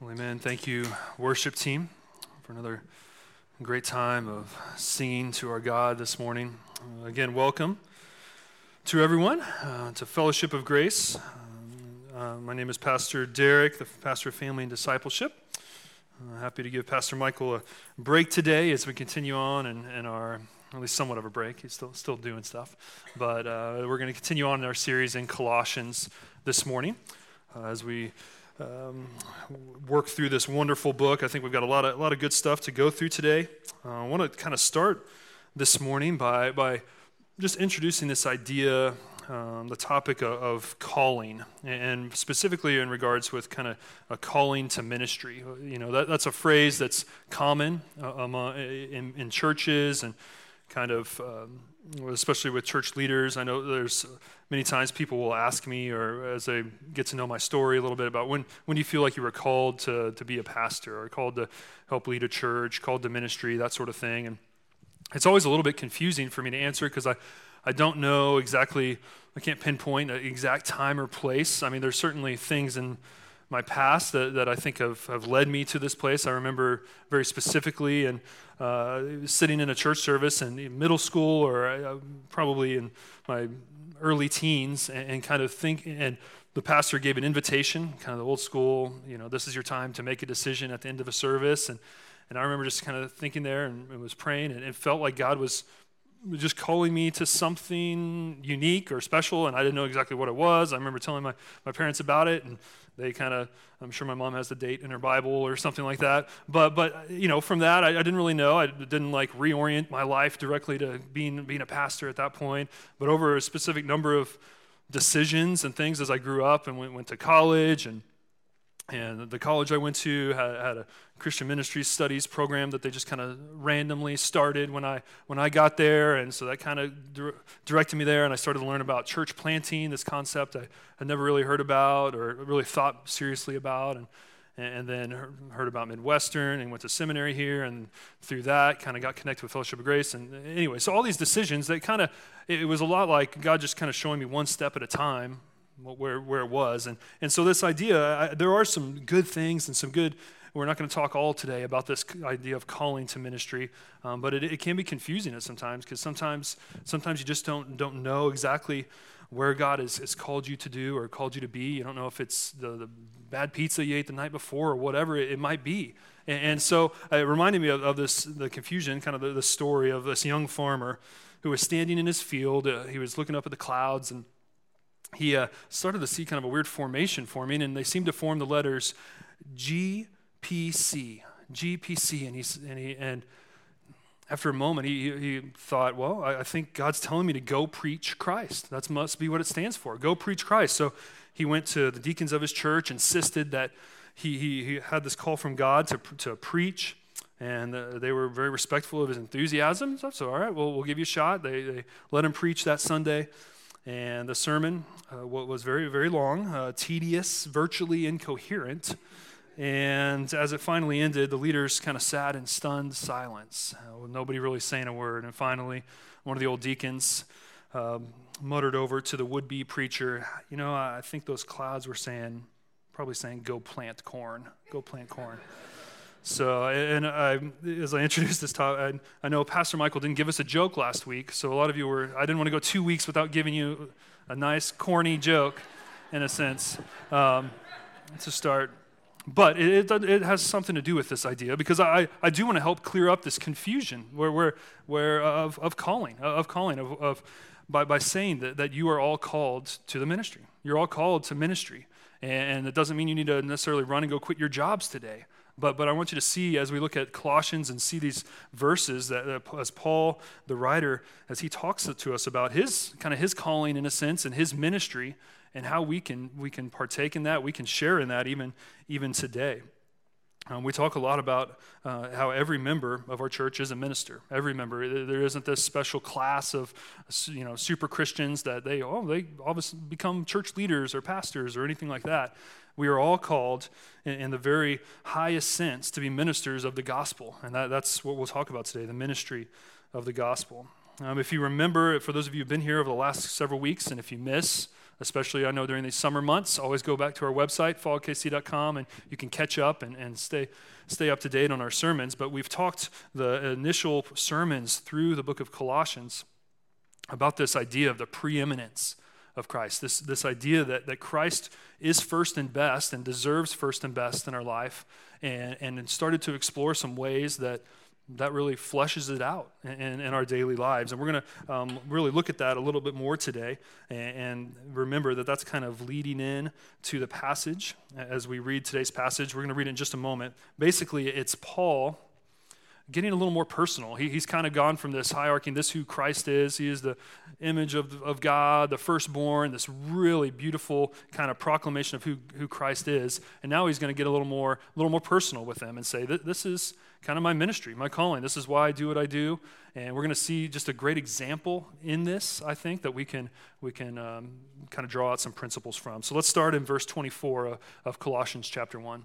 Well, amen. Thank you, worship team, for another great time of singing to our God this morning. Uh, again, welcome to everyone uh, to Fellowship of Grace. Uh, uh my name is Pastor Derek, the pastor of family and discipleship. Uh, happy to give Pastor Michael a break today as we continue on in, in our at least somewhat of a break. He's still still doing stuff, but uh, we're going to continue on in our series in Colossians this morning as we um, work through this wonderful book. I think we've got a lot of, a lot of good stuff to go through today. Uh, I want to kind of start this morning by, by just introducing this idea, um, the topic of, of, calling, and specifically in regards with kind of a calling to ministry. You know, that, that's a phrase that's common uh, in, in churches and kind of, um, especially with church leaders. I know there's many times people will ask me, or as they get to know my story a little bit, about when, when do you feel like you were called to, to be a pastor, or called to help lead a church, called to ministry, that sort of thing. And it's always a little bit confusing for me to answer because I, I don't know exactly, I can't pinpoint an exact time or place. I mean, there's certainly things in my past that, that I think have, have led me to this place. I remember very specifically and uh, sitting in a church service in middle school or uh, probably in my early teens and, and kind of think and the pastor gave an invitation, kind of the old school, you know, this is your time to make a decision at the end of a service. And, and I remember just kind of thinking there and, and was praying, and it felt like God was just calling me to something unique or special, and I didn't know exactly what it was. I remember telling my, my parents about it, and they kind of, I'm sure my mom has the date in her Bible or something like that. But, but you know, from that, I, I didn't really know. I didn't like reorient my life directly to being, being a pastor at that point. But over a specific number of decisions and things as I grew up and went, went to college and and the college I went to had, had, a Christian ministry studies program that they just kind of randomly started when I when I got there, and so that kind of directed me there. And I started to learn about church planting, this concept I had never really heard about or really thought seriously about, and and then heard about Midwestern and went to seminary here, and through that kind of got connected with Fellowship of Grace. And anyway, so all these decisions that kind of it was a lot like God just kind of showing me one step at a time where, where it was. And, and so, this idea, I, there are some good things and some good, we're not going to talk all today about this idea of calling to ministry, um, but it, it can be confusing at sometimes because sometimes, sometimes you just don't, don't know exactly where God has, has called you to do or called you to be. You don't know if it's the, the bad pizza you ate the night before or whatever it, it might be. And, so it reminded me of, of, this, the confusion, kind of the, the story of this young farmer who was standing in his field. Uh, he was looking up at the clouds and he uh, started to see kind of a weird formation forming, and they seemed to form the letters GPC, GPC, and he and he and after a moment he, he thought, well, I, I think God's telling me to go preach Christ. That must be what it stands for. Go preach Christ. So he went to the deacons of his church, insisted that he he, he had this call from God to to preach and uh, they were very respectful of his enthusiasm. So, all right, well, we'll give you a shot. They, they let him preach that Sunday. And the sermon uh, was very, very long, uh, tedious, virtually incoherent. And as it finally ended, the leaders kind of sat in stunned silence, uh, with nobody really saying a word. And finally, one of the old deacons um, muttered over to the would be preacher, You know, I think those clouds were saying, probably saying, go plant corn, go plant corn. So, and I, as I introduced this topic, I, I, know Pastor Michael didn't give us a joke last week, so a lot of you were, I didn't want to go two weeks without giving you a nice, corny joke, in a sense, um, to start. But it, it, it, has something to do with this idea because I, I do want to help clear up this confusion where, where, where of, of calling, of calling, of, of by, by saying that, that you are all called to the ministry. You're all called to ministry. And it doesn't mean you need to necessarily run and go quit your jobs today. But, but I want you to see as we look at Colossians and see these verses that as Paul, the writer, as he talks to us about his kind of his calling in a sense and his ministry and how we can we can partake in that, we can share in that even even today. Um, we talk a lot about uh, how every member of our church is a minister. Every member. There isn't this special class of, you know, super Christians that they oh they obviously become church leaders or pastors or anything like that. We are all called, in, the very highest sense, to be ministers of the gospel, and that, that's what we'll talk about today: the ministry of the gospel. Um, if you remember, for those of you who've been here over the last several weeks, and if you miss especially I know during these summer months. Always go back to our website, fallkc.com, and you can catch up and, and stay, stay up to date on our sermons. But we've talked the initial sermons through the book of Colossians about this idea of the preeminence of Christ, this, this idea that, that Christ is first and best and deserves first and best in our life, and, and started to explore some ways that that really fleshes it out in, in our daily lives. And we're going to um, really look at that a little bit more today and, and, remember that that's kind of leading in to the passage. As we read today's passage, we're going to read in just a moment. Basically, it's Paul getting a little more personal. He, he's kind of gone from this hierarchy, and this who Christ is. He is the image of, of God, the firstborn, this really beautiful kind of proclamation of who, who Christ is. And now he's going to get a little more, a little more personal with them and say, this is kind of my ministry, my calling. This is why I do what I do. And we're going to see just a great example in this, I think, that we can, we can um, kind of draw out some principles from. So let's start in verse 24 of, of Colossians chapter 1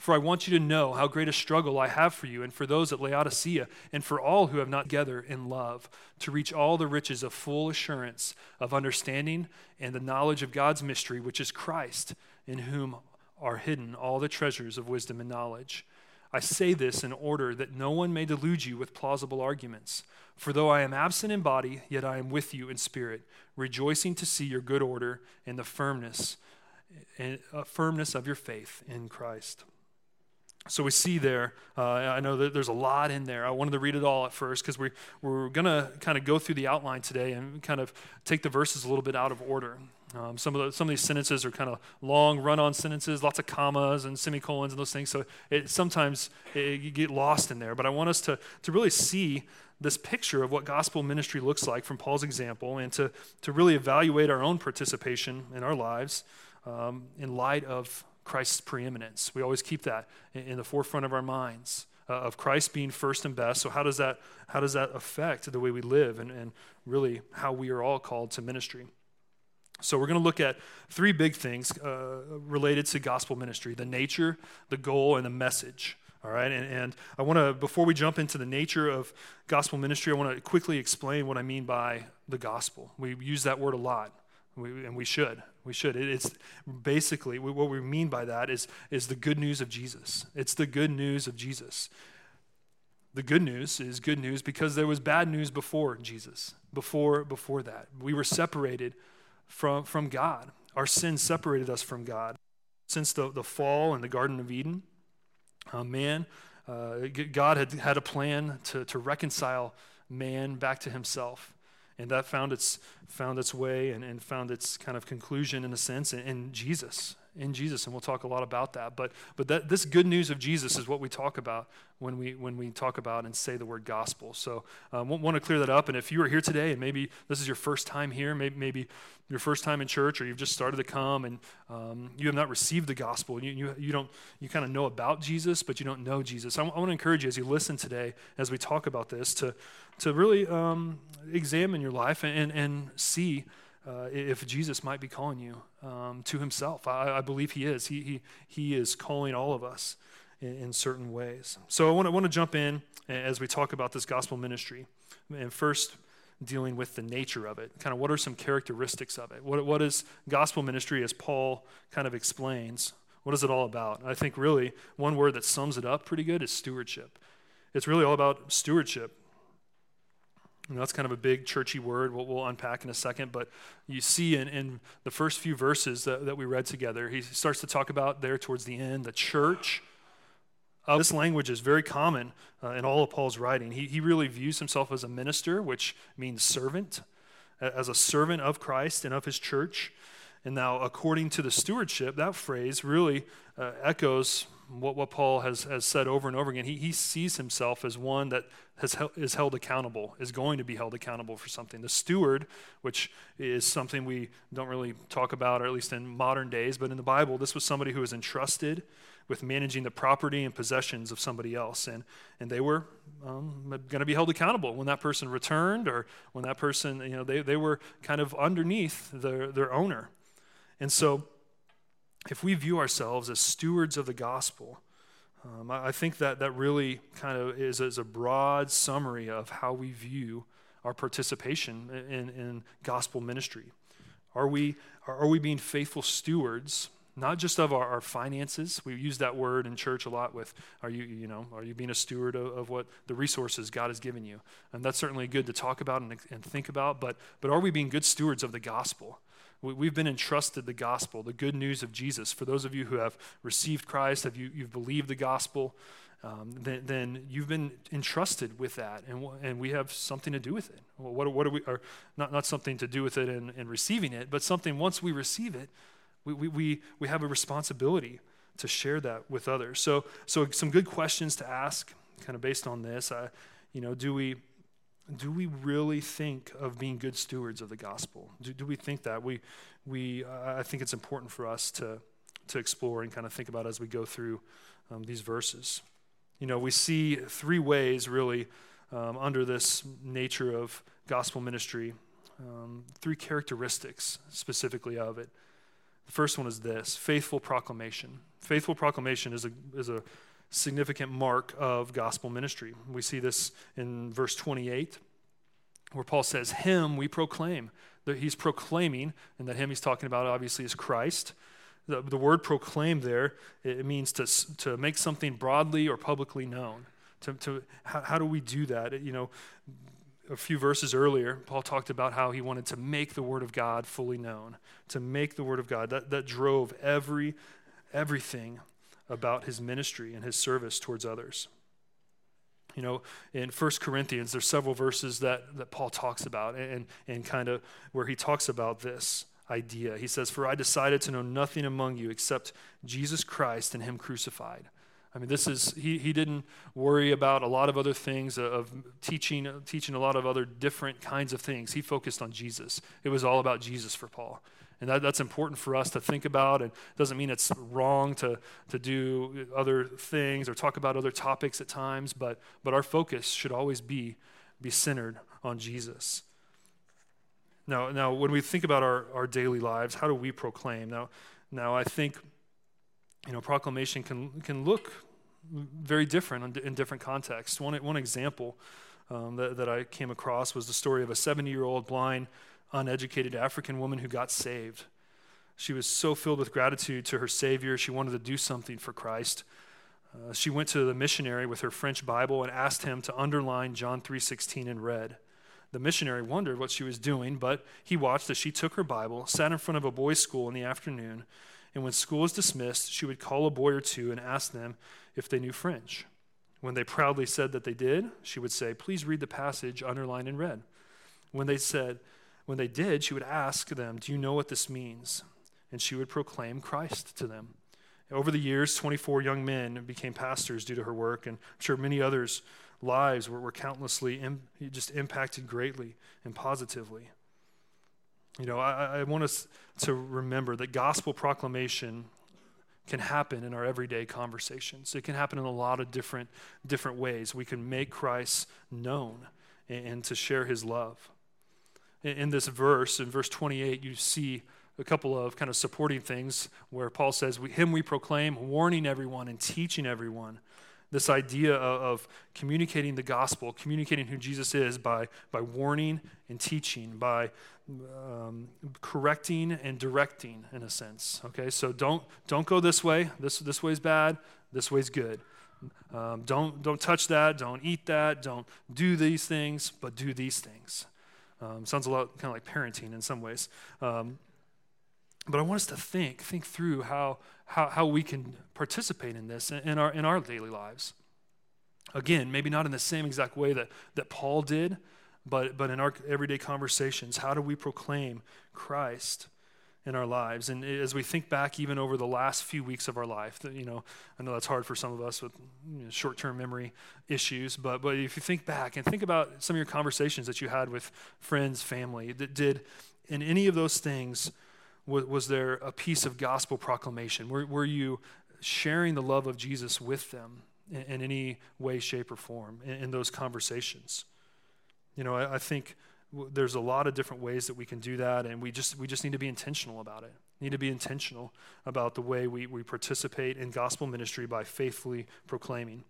For I want you to know how great a struggle I have for you and for those at Laodicea and for all who have not together in love, to reach all the riches of full assurance of understanding and the knowledge of God's mystery, which is Christ, in whom are hidden all the treasures of wisdom and knowledge. I say this in order that no one may delude you with plausible arguments. For though I am absent in body, yet I am with you in spirit, rejoicing to see your good order and the firmness and uh, firmness of your faith in Christ. So we see there, uh, I know that there's a lot in there. I wanted to read it all at first because we, we're going to kind of go through the outline today and kind of take the verses a little bit out of order. Um, some, of the, some of these sentences are kind of long run on sentences, lots of commas and semicolons and those things. So it, sometimes it, you get lost in there. But I want us to, to really see this picture of what gospel ministry looks like from Paul's example and to, to really evaluate our own participation in our lives um, in light of Christ's preeminence. We always keep that in, the forefront of our minds. Uh, of Christ being first and best. So how does that how does that affect the way we live and, and really how we are all called to ministry? So we're going to look at three big things uh, related to gospel ministry: the nature, the goal, and the message. All right, and, and I want to before we jump into the nature of gospel ministry, I want to quickly explain what I mean by the gospel. We use that word a lot, we, and we should. We should. It's basically what we mean by that is, is the good news of Jesus. It's the good news of Jesus. The good news is good news because there was bad news before Jesus, before, before that. We were separated from, from God. Our sin separated us from God. Since the, the fall in the Garden of Eden, uh, man, uh, God had had a plan to, to reconcile man back to himself and that found its found its way and, and found its kind of conclusion in a sense in, in Jesus in Jesus, and we'll talk a lot about that. But but that this good news of Jesus is what we talk about when we when we talk about and say the word gospel. So um, want to clear that up. And if you are here today and maybe this is your first time here, maybe maybe your first time in church, or you've just started to come and um, you have not received the gospel, and you you, you don't you kind of know about Jesus, but you don't know Jesus. I, w- I want to encourage you as you listen today as we talk about this to to really um, examine your life and, and see uh, if Jesus might be calling you um, to himself. I, I, believe he is. He, he, he is calling all of us in, in certain ways. So I want to, jump in as we talk about this gospel ministry. And first, dealing with the nature of it. Kind of what are some characteristics of it? What, what is gospel ministry as Paul kind of explains? What is it all about? I think really one word that sums it up pretty good is stewardship. It's really all about stewardship. That's kind of a big churchy word, what we'll unpack in a second. But you see in, in the first few verses that, that we read together, he starts to talk about there towards the end the church. Uh, this language is very common uh, in all of Paul's writing. He, he really views himself as a minister, which means servant, as a servant of Christ and of his church. And now, according to the stewardship, that phrase really uh, echoes what, what Paul has, has said over and over again. He, he sees himself as one that has, is held accountable, is going to be held accountable for something. The steward, which is something we don't really talk about, or at least in modern days, but in the Bible, this was somebody who was entrusted with managing the property and possessions of somebody else. And, and they were um, going to be held accountable when that person returned or when that person, you know, they, they were kind of underneath their, their owner. And so, if we view ourselves as stewards of the gospel, um, I, I, think that that really kind of is, is a broad summary of how we view our participation in, in gospel ministry. Are we, are we being faithful stewards not just of our, our, finances. We use that word in church a lot with, are you, you know, are you being a steward of, of, what the resources God has given you? And that's certainly good to talk about and, and think about, but, but are we being good stewards of the gospel? We, have been entrusted the gospel, the good news of Jesus. For those of you who have received Christ, have you, you've believed the gospel, um, then, then, you've been entrusted with that, and, and we have something to do with it. What, what are we, or not, not something to do with it in, in receiving it, but something once we receive it, we, we, we, we have a responsibility to share that with others. So, so some good questions to ask, kind of based on this. Uh, you know, do we, do we really think of being good stewards of the gospel? Do, do we think that? We, we, uh, I think it's important for us to, to explore and kind of think about as we go through um, these verses. You know, we see three ways really um, under this nature of gospel ministry, um, three characteristics specifically of it. The first one is this faithful proclamation. Faithful proclamation is a, is a significant mark of gospel ministry. We see this in verse 28, where Paul says, Him we proclaim. That he's proclaiming, and that him he's talking about obviously is Christ. The, the word proclaim there, it means to, to make something broadly or publicly known. To, to, how, how do we do that? You know, a few verses earlier, Paul talked about how he wanted to make the Word of God fully known, to make the Word of God. That, that drove every, everything about his ministry and his service towards others. You know, in 1 Corinthians, there's several verses that, that Paul talks about and, and kind of where he talks about this idea. He says, For I decided to know nothing among you except Jesus Christ and him crucified. I mean, this is, he, he didn't worry about a lot of other things, uh, of teaching, teaching a lot of other different kinds of things. He focused on Jesus. It was all about Jesus for Paul. And that, that's important for us to think about. And it doesn't mean it's wrong to, to do other things or talk about other topics at times, but, but our focus should always be, be centered on Jesus. Now, now, when we think about our, our daily lives, how do we proclaim? Now, now I think you know, proclamation can, can look very different in, different contexts. One, one example um, that, that I came across was the story of a 70 year old blind, uneducated African woman who got saved. She was so filled with gratitude to her Savior, she wanted to do something for Christ. Uh, she went to the missionary with her French Bible and asked him to underline John 3:16 in red. The missionary wondered what she was doing, but he watched as she took her Bible, sat in front of a boys' school in the afternoon, and when school was dismissed, she would call a boy or two and ask them if they knew French. When they proudly said that they did, she would say, Please read the passage underlined in red. When they said, when they did, she would ask them, Do you know what this means? And she would proclaim Christ to them. Over the years, 24 young men became pastors due to her work, and I'm sure many others' lives were, were countlessly Im- just impacted greatly and positively. You know, I, I want us to remember that gospel proclamation can happen in our everyday conversations. It can happen in a lot of different, different ways. We can make Christ known and, and to share his love. In, this verse, in verse 28, you see a couple of kind of supporting things where Paul says, Him we proclaim, warning everyone and teaching everyone this idea of, of, communicating the gospel, communicating who Jesus is by, by warning and teaching, by um, correcting and directing, in a sense. Okay, so don't, don't go this way. This, this way is bad. This way is good. Um, don't, don't touch that. Don't eat that. Don't do these things, but do these things. Um, sounds a lot kind of like parenting in some ways. Um, but I want us to think, think through how, how, how we can participate in this in our, in our daily lives. Again, maybe not in the same exact way that, that Paul did, but, but in our everyday conversations, how do we proclaim Christ? In our lives. And as we think back even over the last few weeks of our life, you know, I know that's hard for some of us with you know, short-term memory issues, but, but if you think back and think about some of your conversations that you had with friends, family, that did in any of those things, was, was there a piece of gospel proclamation? Were, were you sharing the love of Jesus with them in, in any way, shape, or form in, in those conversations? You know, I, I think there's a lot of different ways that we can do that and we just we just need to be intentional about it. Need to be intentional about the way we, we participate in gospel ministry by faithfully proclaiming.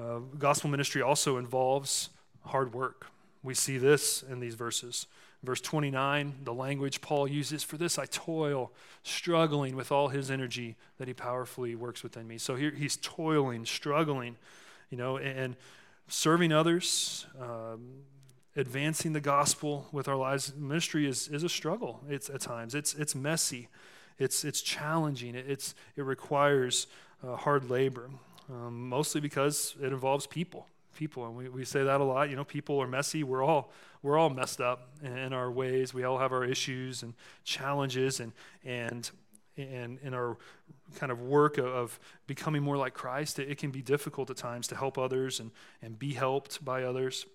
Uh, gospel ministry also involves hard work. We see this in these verses. Verse 29 the language paul uses for this i toil struggling with all his energy that he powerfully works within me. So here he's toiling struggling you know and serving others um, advancing the gospel with our lives. Ministry is, is a struggle it's at times. It's, it's messy. It's, it's challenging. It, it's, it requires uh, hard labor um, mostly because it involves people people. And we, we say that a lot. You know people are messy. We're all we're all messed up in our ways. We all have our issues and challenges and and and in our kind of work of, becoming more like christ it, it can be difficult at times to help others and and be helped by others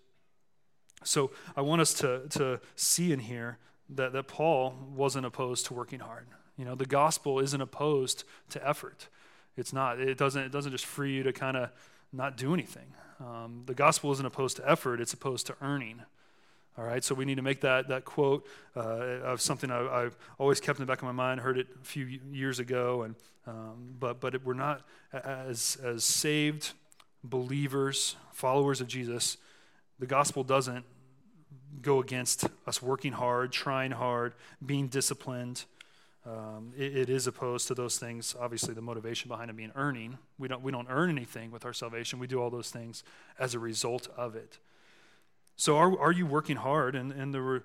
so I want us to, to see in here that, that Paul wasn't opposed to working hard. You know, the gospel isn't opposed to effort. It's not. It doesn't, it doesn't just free you to kind of not do anything. Um, the gospel isn't opposed to effort, it's opposed to earning. All right, so we need to make that, that quote uh, of something I, have always kept in the back of my mind, heard it a few years ago, and, um, but, but it, we're not, as, as saved believers, followers of Jesus, the gospel doesn't go against us working hard, trying hard, being disciplined. Um, it, it is opposed to those things. Obviously, the motivation behind it being earning. We don't, we don't earn anything with our salvation. We do all those things as a result of it. So, are, are you working hard? And, and were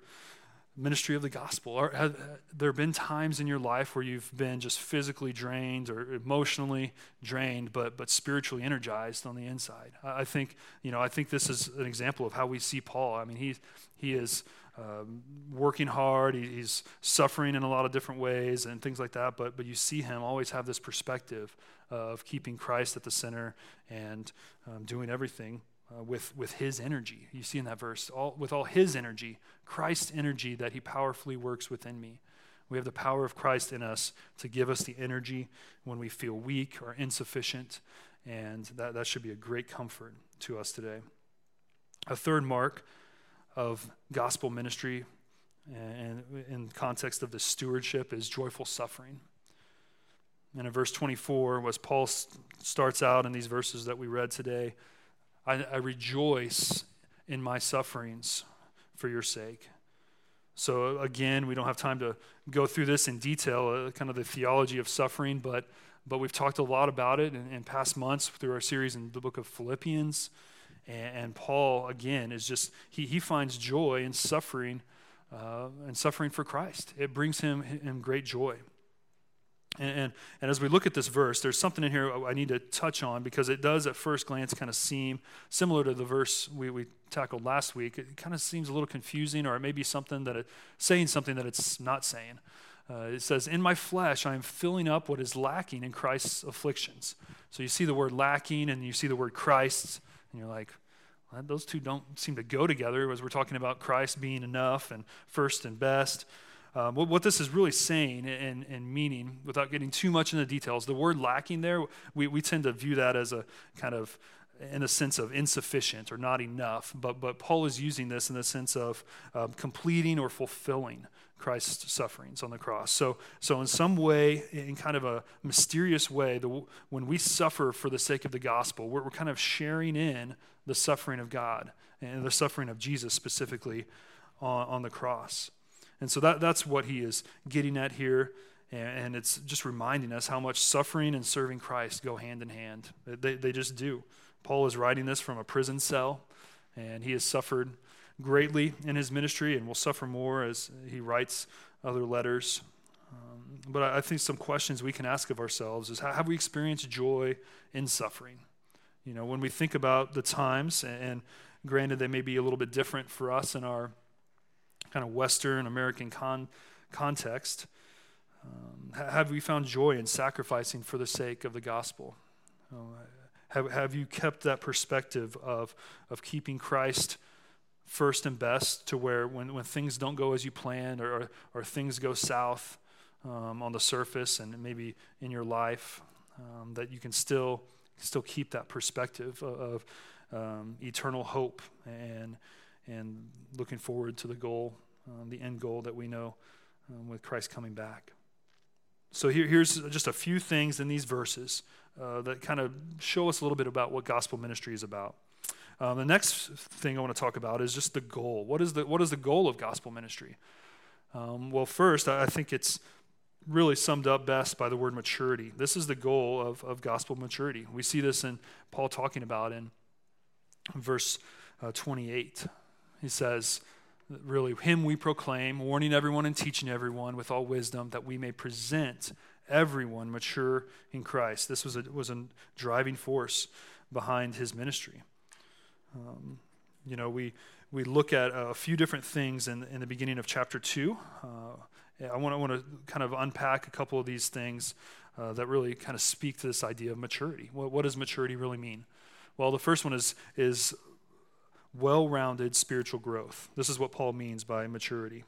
ministry of the gospel? Are, have there been times in your life where you've been just physically drained or emotionally drained, but but spiritually energized on the inside? I, I think you know I think this is an example of how we see Paul. I mean he he is um, working hard. He, he's suffering in a lot of different ways and things like that. But but you see him always have this perspective of keeping Christ at the center and um, doing everything uh, with, with his energy. You see in that verse, all, with all his energy, Christ's energy that he powerfully works within me. We have the power of Christ in us to give us the energy when we feel weak or insufficient, and that, that should be a great comfort to us today. A third mark of gospel ministry and in context of the stewardship is joyful suffering. And in verse 24, as Paul starts out in these verses that we read today, I, I rejoice in my sufferings for your sake. So, again, we don't have time to go through this in detail, uh, kind of the theology of suffering, but, but we've talked a lot about it in, in past months through our series in the book of Philippians. And, and Paul, again, is just, he, he finds joy in suffering uh, and suffering for Christ. It brings him, him great joy. And, and, and, as we look at this verse, there's something in here I need to touch on because it does at first glance kind of seem similar to the verse we, we tackled last week. It kind of seems a little confusing, or it may be something that it's saying something that it's not saying. Uh, it says, In my flesh, I am filling up what is lacking in Christ's afflictions. So you see the word lacking and you see the word Christ, and you're like, well, those two don't seem to go together as we're talking about Christ being enough and first and best. Um, what, what, this is really saying and, and meaning, without getting too much into details, the word lacking there, we, we tend to view that as a kind of, in a sense of insufficient or not enough. But, but Paul is using this in the sense of um, completing or fulfilling Christ's sufferings on the cross. So, so in some way, in kind of a mysterious way, the, when we suffer for the sake of the gospel, we're, we're kind of sharing in the suffering of God and the suffering of Jesus specifically on, on the cross. And so that, that's what he is getting at here. And, it's just reminding us how much suffering and serving Christ go hand in hand. They, they just do. Paul is writing this from a prison cell, and he has suffered greatly in his ministry and will suffer more as he writes other letters. Um, but I, I think some questions we can ask of ourselves is how have we experienced joy in suffering? You know, when we think about the times, and granted, they may be a little bit different for us in our kind of Western American con- context. Um, have we found joy in sacrificing for the sake of the gospel? Uh, have, have you kept that perspective of, of keeping Christ first and best to where when, when things don't go as you planned or, or, or things go south um, on the surface and maybe in your life, um, that you can still, still keep that perspective of, of um, eternal hope and, and looking forward to the goal, um, the end goal that we know um, with Christ coming back. So here, here's just a few things in these verses uh, that kind of show us a little bit about what gospel ministry is about. Um, the next thing I want to talk about is just the goal. What is the, what is the goal of gospel ministry? Um, well, first, I think it's really summed up best by the word maturity. This is the goal of, of gospel maturity. We see this in Paul talking about in verse uh, 28. He says, really, Him we proclaim, warning everyone and teaching everyone with all wisdom, that we may present everyone mature in Christ. This was a, was a driving force behind his ministry. Um, you know, we, we look at a few different things in, in the beginning of chapter 2. Uh, I want, want to kind of unpack a couple of these things uh, that really kind of speak to this idea of maturity. What, what does maturity really mean? Well, the first one is, is well rounded spiritual growth. This is what Paul means by maturity.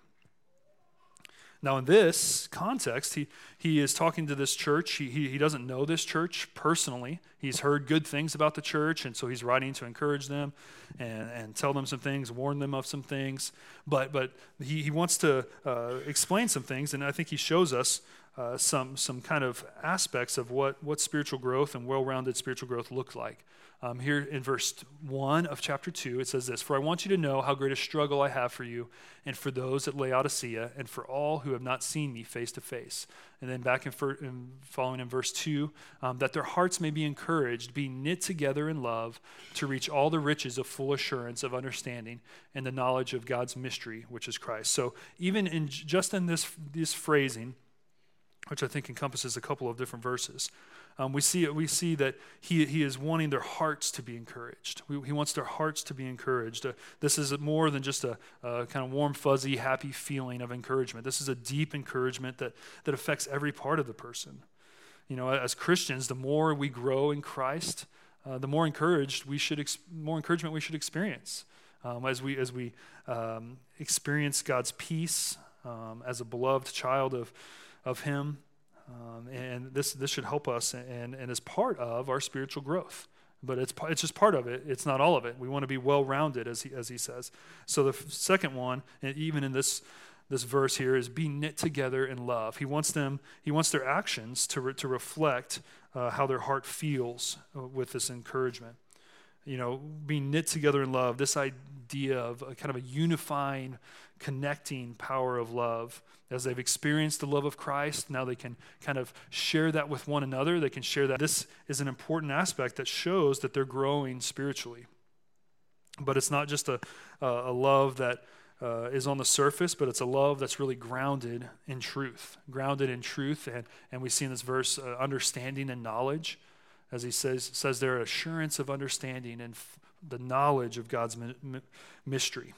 Now, in this context, he, he is talking to this church. He, he, he, doesn't know this church personally. He's heard good things about the church, and so he's writing to encourage them and, and tell them some things, warn them of some things. But, but he, he wants to uh, explain some things, and I think he shows us uh, some, some kind of aspects of what, what spiritual growth and well rounded spiritual growth look like. Um, here in verse 1 of chapter 2, it says this For I want you to know how great a struggle I have for you, and for those at Laodicea, and for all who have not seen me face to face. And then back in, for, in following in verse 2, um, that their hearts may be encouraged, be knit together in love, to reach all the riches of full assurance of understanding and the knowledge of God's mystery, which is Christ. So even in just in this, this phrasing, which I think encompasses a couple of different verses um, we, see, we see that he, he is wanting their hearts to be encouraged. We, he wants their hearts to be encouraged. Uh, this is more than just a, a, kind of warm, fuzzy, happy feeling of encouragement. This is a deep encouragement that, that affects every part of the person. You know, as Christians, the more we grow in Christ, uh, the more encouraged we should, ex- more encouragement we should experience. Um, as we, as we um, experience God's peace um, as a beloved child of, of Him, um, and this, this should help us and, and is part of our spiritual growth. But it's, it's just part of it. It's not all of it. We want to be well rounded, as he, as he says. So the second one, and even in this, this verse here, is be knit together in love. He wants them, he wants their actions to, re, to reflect uh, how their heart feels uh, with this encouragement. You know, being knit together in love, this idea of a kind of a unifying, connecting power of love as they've experienced the love of Christ, now they can kind of share that with one another. They can share that. This is an important aspect that shows that they're growing spiritually. But it's not just a, a love that uh, is on the surface, but it's a love that's really grounded in truth. Grounded in truth. And, and we see in this verse uh, understanding and knowledge. As he says, says there, assurance of understanding and f- the knowledge of God's mi- mi- mystery.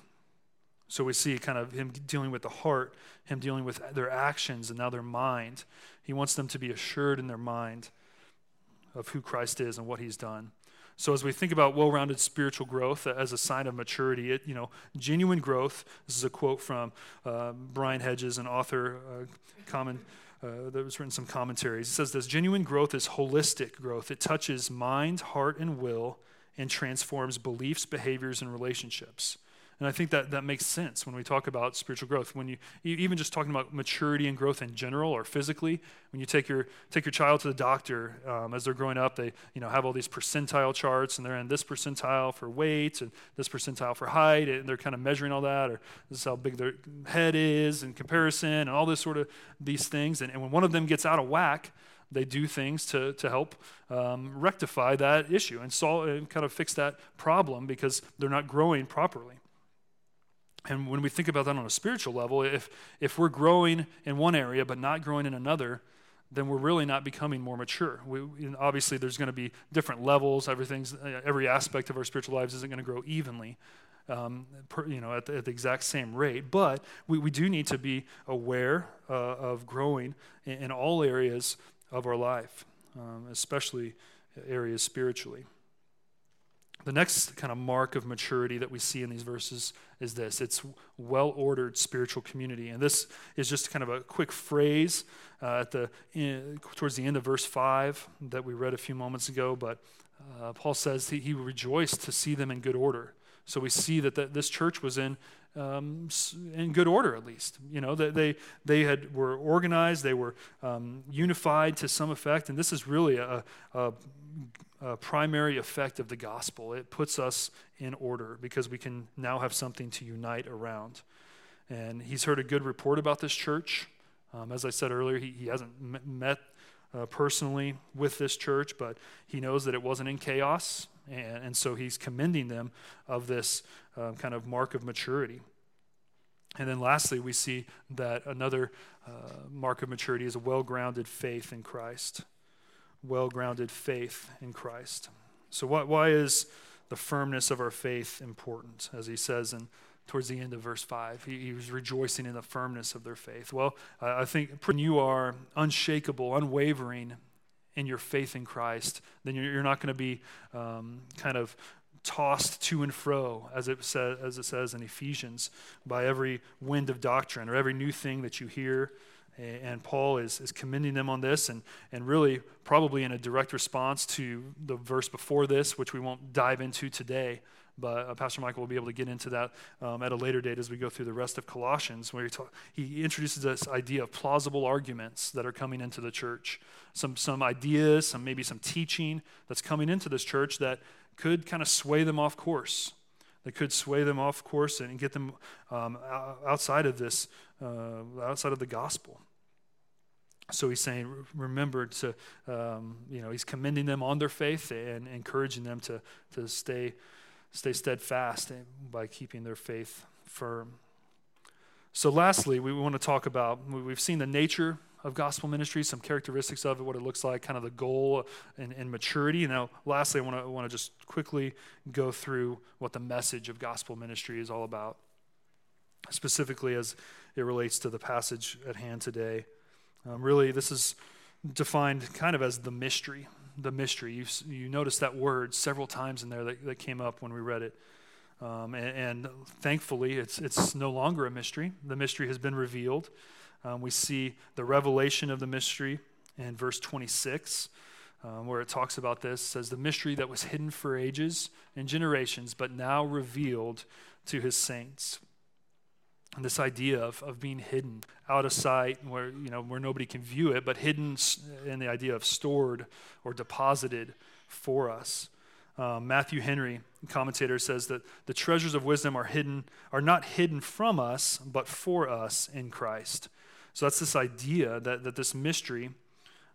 So we see kind of him dealing with the heart, him dealing with their actions and now their mind. He wants them to be assured in their mind of who Christ is and what he's done. So as we think about well-rounded spiritual growth as a sign of maturity, it, you know, genuine growth. This is a quote from uh, Brian Hedges, an author, uh, common. Uh, that was written some commentaries. It says this: genuine growth is holistic growth. It touches mind, heart, and will, and transforms beliefs, behaviors, and relationships. And I think that, that makes sense when we talk about spiritual growth. When you even just talking about maturity and growth in general or physically, when you take your take your child to the doctor um, as they're growing up, they you know have all these percentile charts and they're in this percentile for weight and this percentile for height, and they're kind of measuring all that, or this is how big their head is in comparison, and all this sort of these things. And, and when one of them gets out of whack, they do things to, to help um, rectify that issue and solve and kind of fix that problem because they're not growing properly. And when we think about that on a spiritual level, if, if we're growing in one area but not growing in another, then we're really not becoming more mature. We, obviously, there's going to be different levels. Everything's, every aspect of our spiritual lives isn't going to grow evenly. um, per, you know, at the, at the, exact same rate. But we, we do need to be aware uh, of growing in, in, all areas of our life, um, especially areas spiritually. The next kind of mark of maturity that we see in these verses is this it's well ordered spiritual community. And this is just kind of a quick phrase uh, at the, in, towards the end of verse 5 that we read a few moments ago. But uh, Paul says he, rejoiced to see them in good order. So we see that the, this church was in um, in good order, at least. You know, that they they had were organized, they were um, unified to some effect, and this is really a, a, a, primary effect of the gospel. It puts us in order because we can now have something to unite around. And he's heard a good report about this church. Um, as I said earlier, he, he hasn't met uh, personally with this church, but he knows that it wasn't in chaos. And, and so he's commending them of this um, kind of mark of maturity. And then lastly, we see that another uh, mark of maturity is a well grounded faith in Christ. Well grounded faith in Christ. So, why, why is the firmness of our faith important? As he says in towards the end of verse 5. He, he, was rejoicing in the firmness of their faith. Well, I think when you are unshakable, unwavering in your faith in Christ, then you're, not going to be um, kind of tossed to and fro, as it, says, as it says in Ephesians, by every wind of doctrine or every new thing that you hear. And Paul is, is commending them on this, and, and really probably in a direct response to the verse before this, which we won't dive into today. But uh, Pastor Michael will be able to get into that um, at a later date as we go through the rest of Colossians, where he, talk, he introduces this idea of plausible arguments that are coming into the church. Some, some ideas, some maybe some teaching that's coming into this church that could kind of sway them off course. That could sway them off course and get them um, outside of this, uh, outside of the gospel. So he's saying, remember to, um, you know, he's commending them on their faith and encouraging them to, to stay, stay steadfast by keeping their faith firm. So, lastly, we want to talk about, we've seen the nature of gospel ministry, some characteristics of it, what it looks like, kind of the goal and, and maturity. Now, lastly, I want to I want to just quickly go through what the message of gospel ministry is all about, specifically as it relates to the passage at hand today. Um, really, this is defined kind of as the mystery. The mystery. You, you notice that word several times in there that, that came up when we read it. Um, and, and, thankfully, it's, it's no longer a mystery. The mystery has been revealed. Um, we see the revelation of the mystery in verse 26, um, where it talks about this. Says, The mystery that was hidden for ages and generations, but now revealed to his saints. And this idea of, of being hidden out of sight where you know where nobody can view it but hidden in the idea of stored or deposited for us. Um, matthew henry commentator says that the treasures of wisdom are hidden are not hidden from us but for us in christ. So that's this idea that, that this mystery,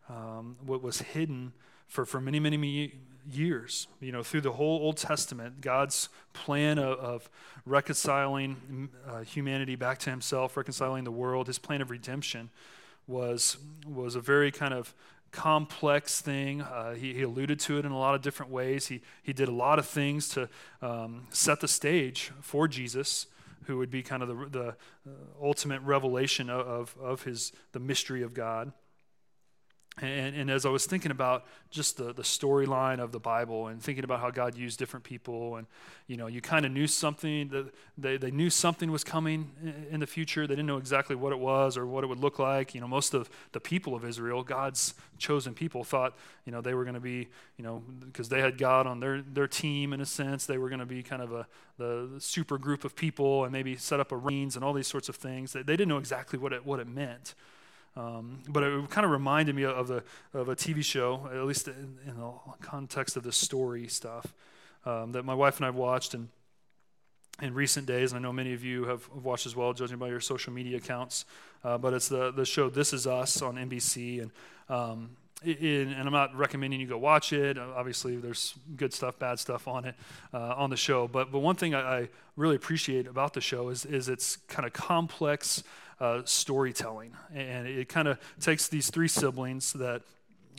um, what was hidden for, for many, many years, you know, through the whole Old Testament, God's plan of, of reconciling uh, humanity back to himself, reconciling the world, his plan of redemption was, was a very kind of complex thing. Uh, he, he, alluded to it in a lot of different ways. He, he did a lot of things to um, set the stage for Jesus who would be kind of the, the uh, ultimate revelation of, of, of his, the mystery of God. And, and, as I was thinking about just the, the storyline of the Bible and thinking about how God used different people, and you know, you kind of knew something that they, they knew something was coming in, the future. They didn't know exactly what it was or what it would look like. You know, most of the people of Israel, God's chosen people, thought you know they were going to be you know because they had God on their their team in a sense. They were going to be kind of a the, the super group of people and maybe set up a reigns and all these sorts of things. They, they didn't know exactly what it what it meant. Um, but it kind of reminded me of, the, of a TV show, at least in, in the context of the story stuff, um, that my wife and I have watched in, in recent days. And I know many of you have watched as well, judging by your social media accounts. Uh, but it's the, the show This Is Us on NBC. And, um, in, and I'm not recommending you go watch it. Obviously, there's good stuff, bad stuff on it, uh, on the show. But, but one thing I, I really appreciate about the show is, is its kind of complex uh, storytelling. And it kind of takes these three siblings that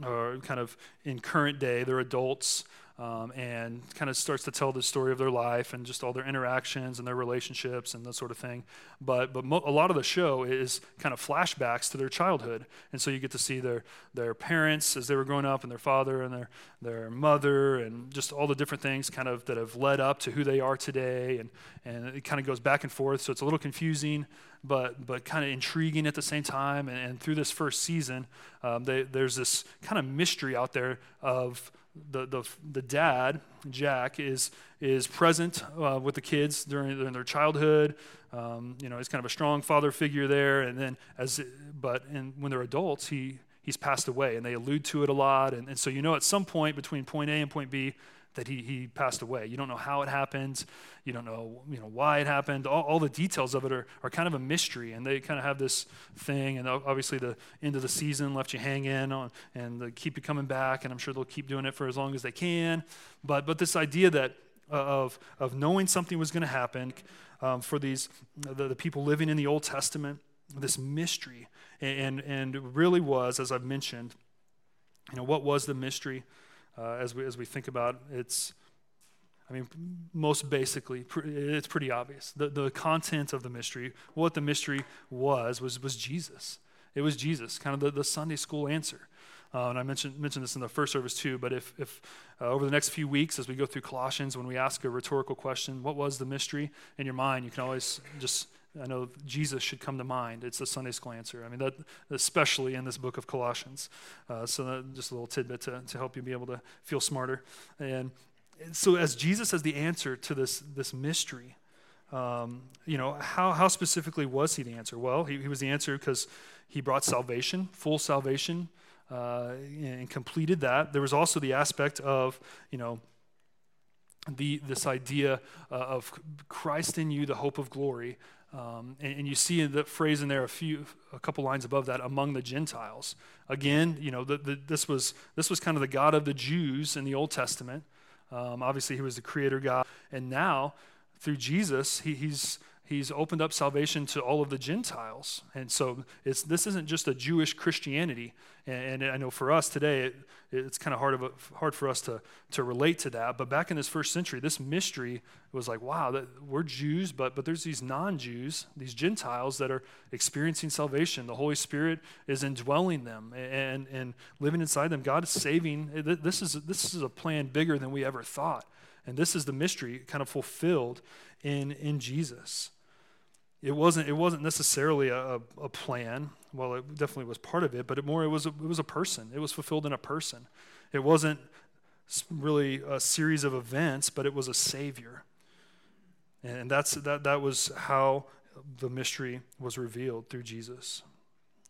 are kind of in current day, they're adults. Um, and kind of starts to tell the story of their life and just all their interactions and their relationships and that sort of thing. But, but mo- a lot of the show is kind of flashbacks to their childhood. And so you get to see their, their parents as they were growing up and their father and their, their mother and just all the different things kind of that have led up to who they are today. And, and it kind of goes back and forth. So it's a little confusing but but kind of intriguing at the same time. And, and through this first season, um, they, there's this kind of mystery out there of the, the, the dad, Jack, is, is present uh, with the kids during, during their childhood. Um, you know, he's kind of a strong father figure there. And then, as but in, when they're adults, he, he's passed away. And they allude to it a lot. And, and so, you know, at some point between point A and point B, that he, he passed away. You don't know how it happened. You don't know, you know why it happened. All, all the details of it are, are kind of a mystery, and they kind of have this thing. And obviously, the end of the season left you hanging on, and they keep you coming back. And I'm sure they'll keep doing it for as long as they can. But but this idea that uh, of of knowing something was going to happen um, for these the, the people living in the Old Testament, this mystery, and and really was, as I've mentioned, you know, what was the mystery? Uh, as, we, as we think about it's I mean, most basically, it's pretty obvious. The, the content of the mystery, what the mystery was, was, was Jesus. It was Jesus, kind of the, the Sunday school answer. Uh, and I mentioned, mentioned this in the first service too, but if, if uh, over the next few weeks, as we go through Colossians, when we ask a rhetorical question, what was the mystery in your mind, you can always just I know Jesus should come to mind. It's a Sunday school answer. I mean, that especially in this book of Colossians. Uh, so that, just a little tidbit to, to help you be able to feel smarter. And so, as Jesus as the answer to this this mystery, um, you know, how how specifically was he the answer? Well, he, he was the answer because he brought salvation, full salvation, uh, and completed that. There was also the aspect of you know the, this idea uh, of Christ in you, the hope of glory, um, and, and, you see the phrase in there a few, a couple lines above that, among the Gentiles. Again, you know, the, the, this was this was kind of the God of the Jews in the Old Testament. Um, obviously, he was the Creator God, and now through Jesus, he, he's he's opened up salvation to all of the Gentiles. And so it's this isn't just a Jewish Christianity. And, and I know for us today, it, it's kind of hard, of a, hard for us to, to relate to that. But back in this first century, this mystery was like, wow, that, we're Jews, but, but there's these non Jews, these Gentiles that are experiencing salvation. The Holy Spirit is indwelling them and, and living inside them. God is saving. Eh, this is, this is a plan bigger than we ever thought. And this is the mystery kind of fulfilled in, in Jesus it wasn't it wasn't necessarily a, a plan. Well it definitely was part of it but it more it was a, it was a person. It was fulfilled in a person. It wasn't really a series of events but it was a savior. And that's that that was how the mystery was revealed through jesus.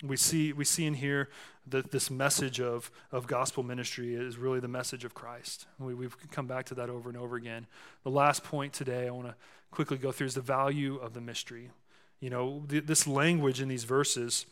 We see we see in here that this message of, of gospel ministry is really the message of christ. We, we've come back to that over and over again. The last point today i want to quickly go through is the value of the mystery you know, th- this language in these verses,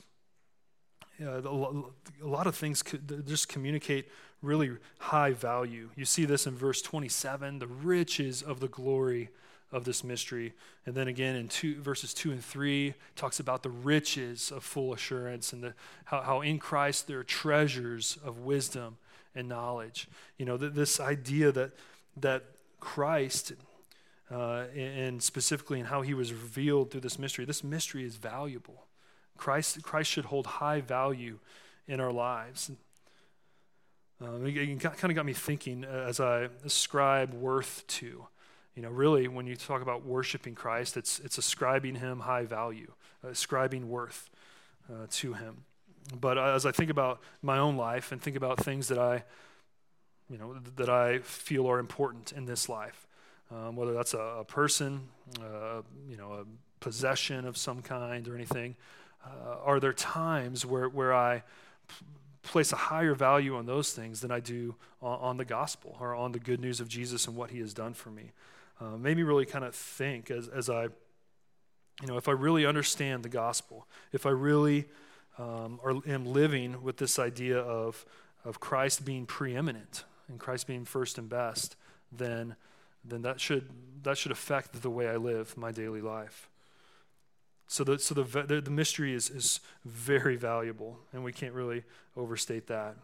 uh, a lot of things just communicate really high value. You see this in verse 27, the riches of the glory of this mystery. And then again in two, verses 2 and 3, talks about the riches of full assurance and the, how, how in Christ there are treasures of wisdom and knowledge. You know, th- this idea that, that Christ uh, and specifically in how he was revealed through this mystery. This mystery is valuable. Christ, Christ should hold high value in our lives. Um, it kind of got me thinking as I ascribe worth to. You know, really, when you talk about worshiping Christ, it's, it's ascribing him high value, ascribing worth uh, to him. But as I think about my own life and think about things that I, you know, that I feel are important in this life, um, whether that's a, a person, uh, you know, a possession of some kind or anything. Uh, are there times where, where I p- place a higher value on those things than I do on, on, the gospel or on the good news of Jesus and what he has done for me? Uh, made me really kind of think as, as I, you know, if I really understand the gospel, if I really um, are, am living with this idea of, of Christ being preeminent and Christ being first and best, then then that should, that should affect the way I live my daily life. So, the, so the, the, mystery is, is very valuable, and we can't really overstate that.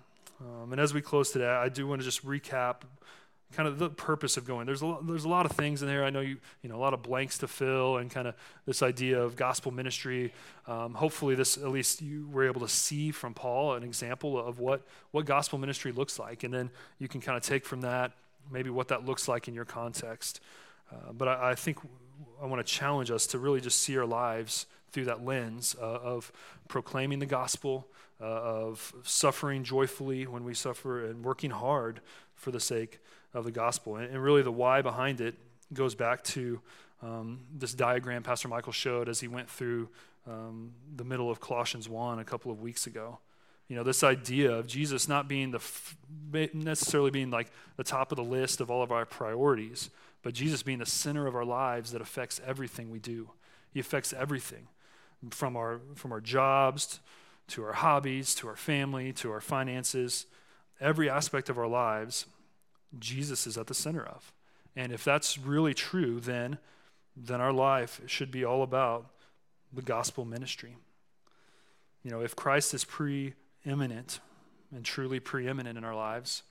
Um, and as we close today, I do want to just recap kind of the purpose of going. There's a lot, there's a lot of things in there. I know you you know a lot of blanks to fill and kind of this idea of gospel ministry. Um, hopefully, this at least you were able to see from Paul an example of what what gospel ministry looks like, and then you can kind of take from that maybe what that looks like in your context. Uh, but I, I, think I want to challenge us to really just see our lives through that lens uh, of proclaiming the gospel, uh, of suffering joyfully when we suffer, and working hard for the sake of the gospel. And, and really, the why behind it goes back to um, this diagram Pastor Michael showed as he went through um, the middle of Colossians 1 a couple of weeks ago. You know, this idea of Jesus not being the necessarily being like the top of the list of all of our priorities, but Jesus being the center of our lives that affects everything we do. He affects everything from our from our jobs to our hobbies to our family to our finances, every aspect of our lives Jesus is at the center of. And if that's really true, then, then our life should be all about the gospel ministry. You know, if Christ is preeminent and truly preeminent in our lives,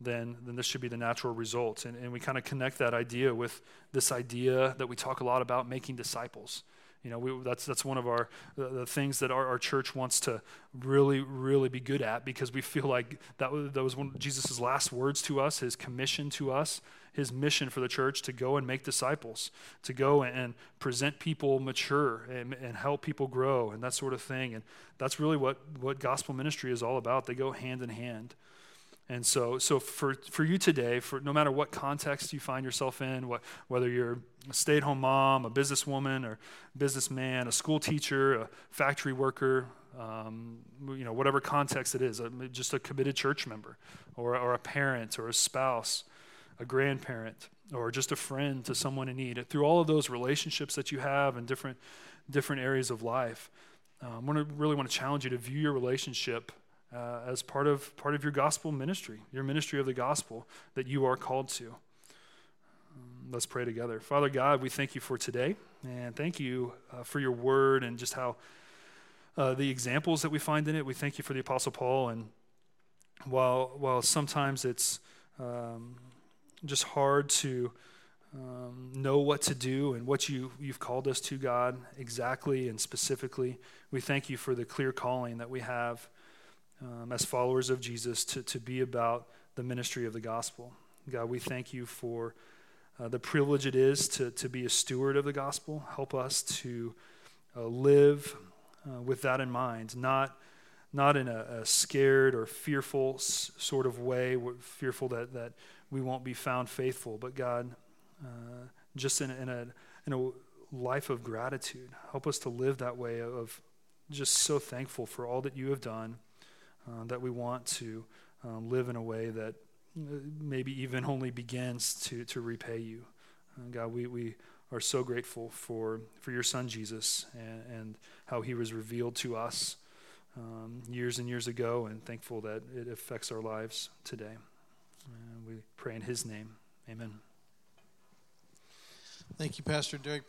then, then this should be the natural result. And, and we kind of connect that idea with this idea that we talk a lot about making disciples. You know, we, that's, that's one of our the, the things that our, our, church wants to really, really be good at because we feel like that was, that was one of Jesus' last words to us, his commission to us, his mission for the church to go and make disciples, to go and present people mature and, and help people grow and that sort of thing. And that's really what, what gospel ministry is all about. They go hand in hand. And so, so for, for you today, for no matter what context you find yourself in, what, whether you're a stay-at-home mom, a businesswoman or businessman, a school teacher, a factory worker, um, you know, whatever context it is, a, just a committed church member, or, or a parent, or a spouse, a grandparent, or just a friend to someone in need. Through all of those relationships that you have in different different areas of life, um, I really want to challenge you to view your relationship uh, as part of, part of your gospel ministry, your ministry of the gospel that you are called to. Um, let's pray together. Father God, we thank you for today, and thank you uh, for your word and just how uh, the examples that we find in it. We thank you for the Apostle Paul, and while while sometimes it's um, just hard to um, know what to do and what you, you've called us to, God, exactly and specifically. We thank you for the clear calling that we have um, as followers of Jesus to, to be about the ministry of the gospel. God, we thank you for uh, the privilege it is to, to be a steward of the gospel. Help us to uh, live uh, with that in mind, not, not in a, a scared or fearful s- sort of way, fearful that, that we won't be found faithful, but God, uh, just in, in, a, in a life of gratitude. Help us to live that way of just so thankful for all that you have done uh, that we want to um, live in a way that uh, maybe even only begins to, to repay you. Uh, God, we, we are so grateful for, for your son Jesus and, and how he was revealed to us um, years and years ago, and thankful that it affects our lives today. we pray in his name. Amen. Thank you, Pastor Derek.